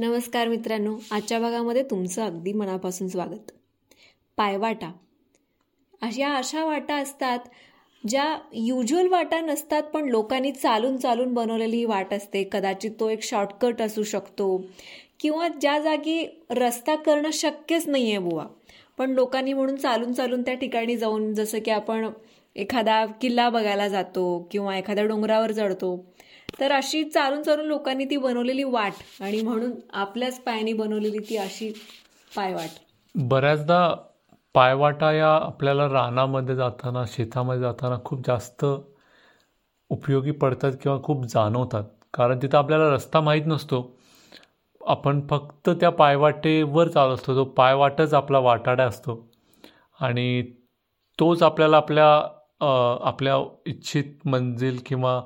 नमस्कार मित्रांनो आजच्या भागामध्ये तुमचं अगदी मनापासून स्वागत. पायवाटा. अशा अशा वाटा असतात ज्या युज्युअल वाटा नसतात पण लोकांनी चालून चालून बनवलेली ही वाट असते. कदाचित तो एक शॉर्टकट असू शकतो किंवा ज्या जागी रस्ता करणं शक्यच नाही आहे बुवा. पण लोकांनी म्हणून चालून चालून त्या ठिकाणी जाऊन जसं की आपण एखादा किल्ला बघायला जातो किंवा एखाद्या डोंगरावर चढतो तर अशी चालून चारून लोकांनी ती बनवलेली वाट आणि म्हणून आपल्याच पायाने बनवलेली ती अशी पायवाट. बऱ्याचदा पायवाटा या आपल्याला रानामध्ये जाताना शेतामध्ये जाताना खूप जास्त उपयोगी पडतात किंवा खूप जाणवतात. कारण तिथं आपल्याला रस्ता माहीत नसतो. आपण फक्त त्या पायवाटेवर चालत असतो. तो पायवाटच आपला वाटाडा असतो. आणि तोच आपल्याला आपल्या आपल्या इच्छित मंजिल किंवा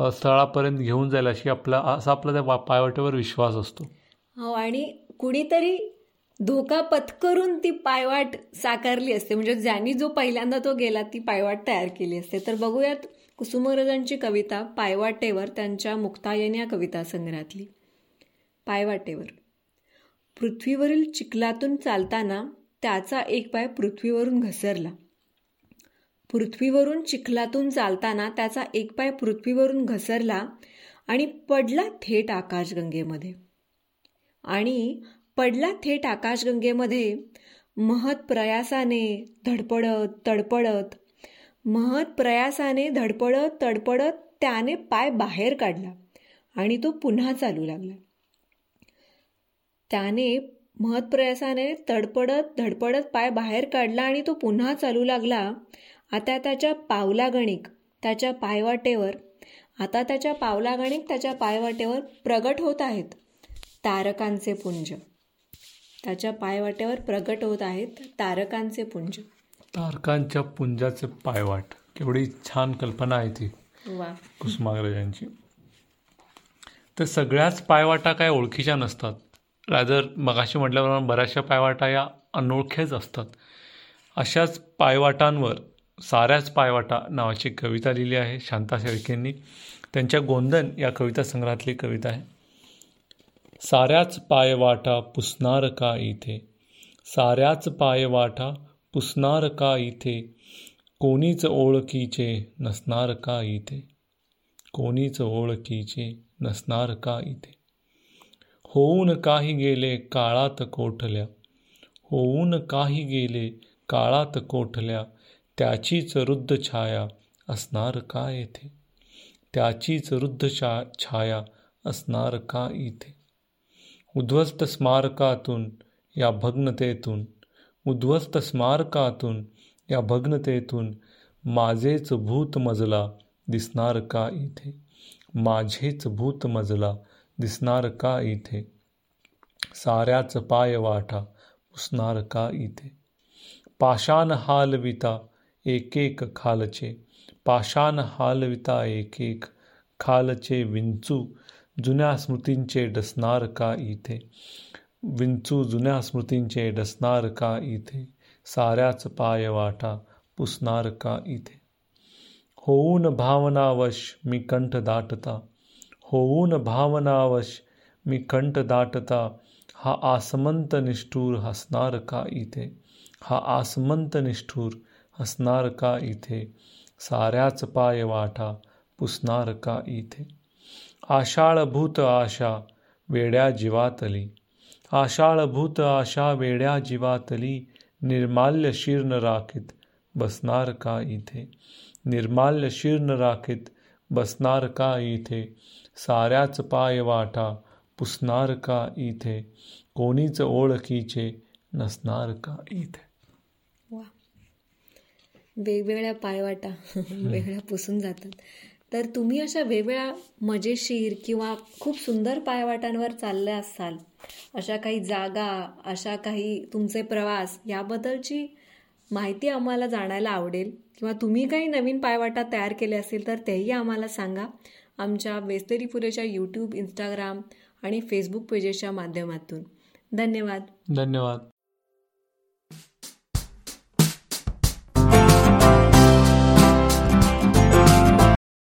स्थळापर्यंत घेऊन जाईल अशी आपला असा आपला त्या पायवाटेवर विश्वास असतो. हो आणि कुणीतरी धोका पत्करून ती पायवाट साकारली असते. म्हणजे ज्यांनी जो पहिल्यांदा तो गेला ती पायवाट तयार केली असते. तर बघूयात कुसुमरजांची कविता पायवाटेवर त्यांच्या मुक्तायन या कविता संग्रहातली. पायवाटेवर. पृथ्वीवरील चिखलातून चालताना त्याचा एक पाय पृथ्वीवरून घसरला. पृथ्वीवरून चिखलातून चालताना त्याचा एक पाय पृथ्वीवरून घसरला आणि पडला थेट आकाशगंगेमध्ये. आणि पडला थेट आकाशगंगेमध्ये महत प्रयासाने धडपडत तडपडत महत प्रयासाने धडपडत तडपडत त्याने पाय बाहेर काढला आणि तो पुन्हा चालू लागला. त्याने महत प्रयासाने तडपडत धडपडत पाय बाहेर काढला आणि तो पुन्हा चालू लागला आता त्याच्या पावलागणिक त्याच्या पायवाटेवर आता त्याच्या पावलागणिक त्याच्या पायवाटेवर प्रगट होत आहेत तारकांचे पुंज. त्याच्या पायवाटेवर प्रगट होत आहेत तारकांचे पुंज. तारकांच्या पुंजाचे पायवाट. केवढी छान कल्पना आहे ती. वा. कुसुमाग्रजांची. तर सगळ्याच पायवाटा काय ओळखीच्या नसतात. रादर मगाशी म्हटल्याप्रमाणे बऱ्याचशा पायवाटा या अनोळख्याच असतात. अशाच पायवाटांवर साऱ्याच पायवाटा नावाची कविता लिहिली आहे शांता शेळकेंनी त्यांच्या गोंदन या कविता संग्रहातली कविता आहे. साऱ्याच पायवाटा पुसणार का इथे? साऱ्याच पायवाटा पुसणार का इथे? कोणीच ओळखीचे नसणार का इथे? कोणीच ओळखीचे नसणार का इथे? होऊन काही गेले काळात कोठल्या? होऊन काही गेले काळात कोठल्या? त्याचीच रुद्ध छाया असणार का येथे? त्याचीच रुद्ध छा छाया असणार का इथे? उद्ध्वस्त स्मारकातून या भग्नतेतून उद्ध्वस्त स्मारकातून या भग्नतेतून माझेच भूत मजला दिसणार का इथे? माझेच भूत मजला दिसणार का इथे? साऱ्याच पाय वाटा पुसणार का इथे? पाषाण हालविता एक एक खालचे पाषाण हालविता एक एक खालचे विंचू जुन्या स्मृतींचे डसणार का इथे विंचू जुन्या स्मृतींचे डसणार का इथे साऱ्याच पाय वाटा पुसणार का इथे होऊन भावनावश मी कंठ दाटता होऊन भावनावश मी कंठ दाटता हा आसमंत निष्ठूर हसणार का इथे हा आसमंत निष्ठूर हसणार का इथे? साऱ्याच पाय वाटा पुसणार का इथे? आषाळभूत आशा वेड्या जीवातली. आषाळभूत आशा वेड्या जीवातली. निर्माल्य शीर्ण राखीत बसणार का इथे? निर्माल्य शीर्ण राखीत बसणार का इथे? साऱ्याच पाय वाटा पुसणार का इथे? कोणीच ओळखीचे नसणार का इथे? वेगवेगळ्या पायवाटा वेगळ्या पुसून जातात. तर तुम्ही अशा वेगवेगळ्या मजेशीर किंवा खूप सुंदर पायवाटांवर चालले असाल अशा काही जागा अशा काही तुमचे प्रवास याबद्दलची माहिती आम्हाला जाणायला आवडेल. किंवा तुम्ही काही नवीन पायवाटा तयार केले असतील तर तेही आम्हाला सांगा. आमच्या वेस्तरी पुरेच्या यूट्यूब इंस्टाग्राम आणि फेसबुक पेजेसच्या माध्यमातून. धन्यवाद. धन्यवाद.